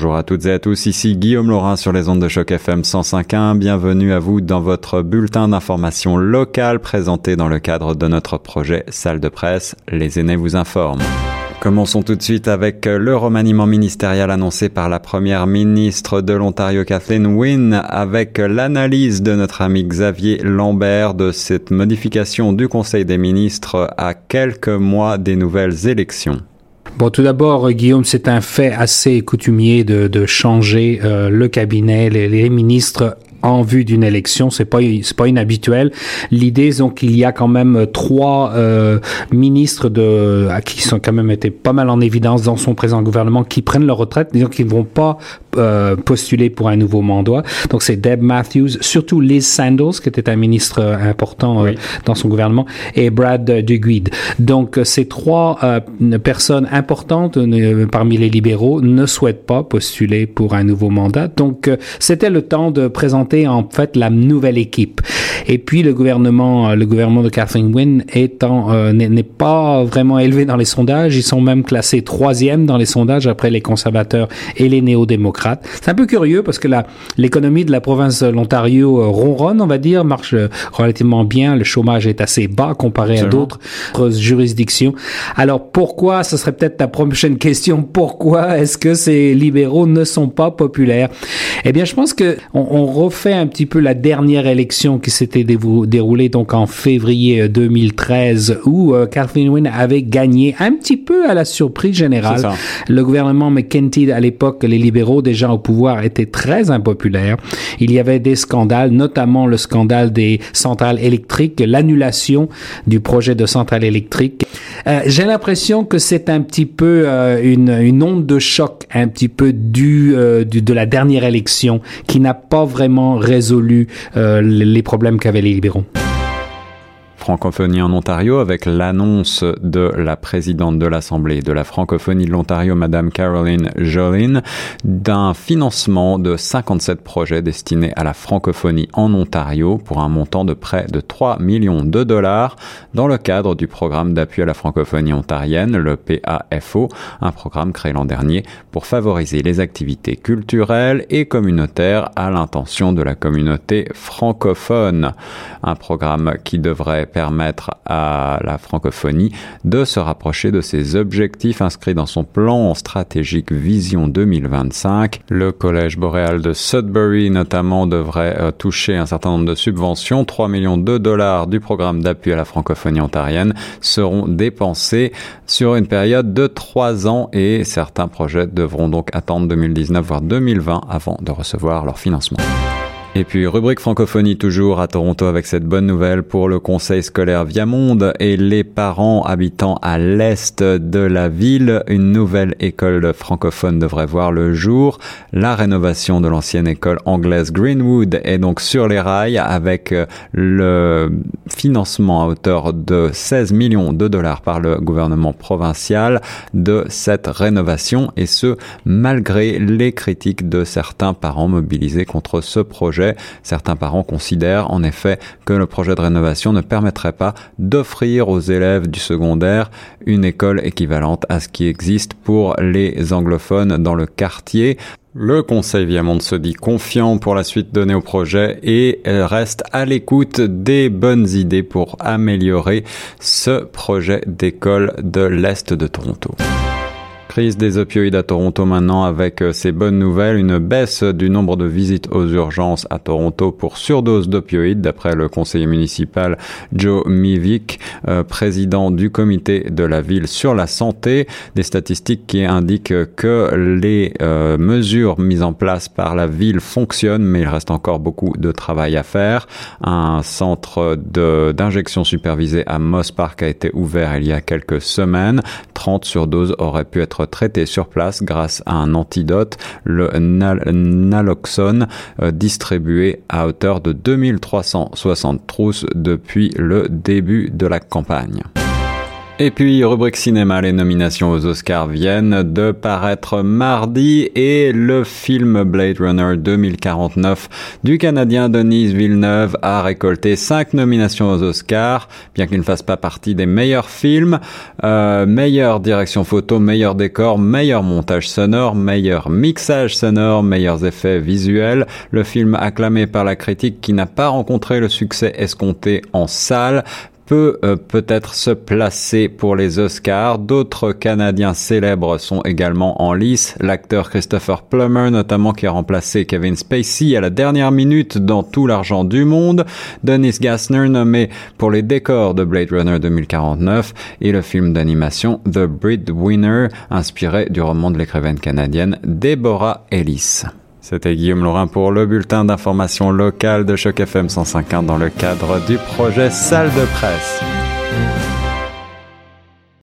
Bonjour à toutes et à tous, ici Guillaume Laurin sur les ondes de choc FM 105.1. Bienvenue à vous dans votre bulletin d'information locale présenté dans le cadre de notre projet Salle de presse. Les aînés vous informent. Commençons tout de suite avec le remaniement ministériel annoncé par la première ministre de l'Ontario Kathleen Wynne avec l'analyse de notre ami Xavier Lambert de cette modification du Conseil des ministres à quelques mois des nouvelles élections. Bon, tout d'abord, Guillaume, c'est un fait assez coutumier de, changer euh, le cabinet, les ministres en vue d'une élection. C'est pas c'est pas inhabituel. L'idée donc qu'il y a quand même trois euh, ministres de qui sont quand même été pas mal en évidence dans son présent gouvernement qui prennent leur retraite, disons qu'ils ne vont pas euh, postuler pour un nouveau mandat. Donc c'est Deb Matthews, surtout Liz Sandals qui était un ministre euh, important euh, dans son gouvernement et Brad Duguid. Donc ces trois euh, personnes importantes parmi les libéraux ne souhaitent pas postuler pour un nouveau mandat. Donc c'était le temps de présenter en fait la nouvelle équipe. Et puis le gouvernement, euh, le gouvernement de Kathleen Wynne étant euh, n'est pas vraiment élevé dans les sondages, ils sont même classés troisième dans les sondages après les conservateurs et les néo-démocrates. C'est un peu curieux parce que l'économie de la province de l'Ontario euh, ronronne, on va dire, marche relativement bien. Le chômage est assez bas comparé à d'autres juridictions. Alors pourquoi, ce serait peut-être ta prochaine question, pourquoi est-ce que ces libéraux ne sont pas populaires? Eh bien, je pense que on, on refait fait un petit peu la dernière élection qui s'était déroulée donc en février 2013 euh, où euh, Kathleen Wynne avait gagné un petit peu à la surprise générale. Le gouvernement McKenty à l'époque, les libéraux déjà au pouvoir étaient très impopulaires. Il y avait des scandales, notamment le scandale des centrales électriques, l'annulation du projet de centrale électrique. Euh, J'ai l'impression que c'est un petit peu euh, une, onde de choc, un petit peu du, euh, du de la dernière élection qui n'a pas vraiment résolu les problèmes qu'avaient les libéraux francophonie en Ontario avec l'annonce de la présidente de l'Assemblée de la francophonie de l'Ontario, Madame Caroline Jolin, d'un financement de 57 projets destinés à la francophonie en Ontario pour un montant de près de 3 millions de dollars dans le cadre du programme d'appui à la francophonie ontarienne, le PAFO, un programme créé l'an dernier pour favoriser les activités culturelles et communautaires à l'intention de la communauté francophone. Un programme qui devrait permettre à la francophonie de se rapprocher de ses objectifs inscrits dans son plan stratégique Vision 2025. Le Collège boréal de Sudbury notamment devrait euh, toucher un certain nombre de subventions. 3 millions de dollars du programme d'appui à la francophonie ontarienne seront dépensés sur une période de 3 ans et certains projets devront donc attendre 2019 voire 2020 avant de recevoir leur financement. Et puis rubrique francophonie toujours à Toronto avec cette bonne nouvelle pour le conseil scolaire Viamonde et les parents habitant à l'est de la ville. Une nouvelle école francophone devrait voir le jour. La rénovation de l'ancienne école anglaise Greenwood est donc sur les rails avec le financement à hauteur de 16 millions de dollars par le gouvernement provincial de cette rénovation et ce malgré les critiques de certains parents mobilisés contre ce projet Certains parents considèrent en effet que le projet de rénovation ne permettrait pas d'offrir aux élèves du secondaire une école équivalente à ce qui existe pour les anglophones dans le quartier. Le Conseil Viamonde se dit confiant pour la suite donnée au projet et reste à l'écoute des bonnes idées pour améliorer ce projet d'école de l'Est de Toronto. Crise des opioïdes à Toronto maintenant avec euh, ces bonnes nouvelles, une baisse du nombre de visites aux urgences à Toronto pour surdose d'opioïdes d'après le conseiller municipal Joe Mivik, euh, président du comité de la ville sur la santé. Des statistiques qui indiquent que les euh, mesures mises en place par la ville fonctionnent, mais il reste encore beaucoup de travail à faire. Un centre d'injection supervisée à Moss Park a été ouvert il y a quelques semaines. 30 surdoses auraient pu être traité sur place grâce à un antidote, le naloxone, euh, distribué à hauteur de 2360 trousses depuis le début de la campagne. Et puis, rubrique cinéma, les nominations aux Oscars viennent de paraître mardi et le film Blade Runner 2049 du Canadien Denise Villeneuve a récolté cinq nominations aux Oscars, bien qu'il ne fasse pas partie des meilleurs films. Euh, meilleure direction photo, meilleur décor, meilleur montage sonore, meilleur mixage sonore, meilleurs effets visuels. Le film acclamé par la critique qui n'a pas rencontré le succès escompté en salle peut euh, peut-être se placer pour les Oscars. D'autres Canadiens célèbres sont également en lice. L'acteur Christopher Plummer, notamment, qui a remplacé Kevin Spacey à la dernière minute dans Tout l'argent du monde. Dennis Gassner, nommé pour les décors de Blade Runner 2049 et le film d'animation The Breadwinner, inspiré du roman de l'écrivaine canadienne Deborah Ellis. C'était Guillaume Laurin pour le bulletin d'information locale de Choc FM 150 dans le cadre du projet Salle de presse.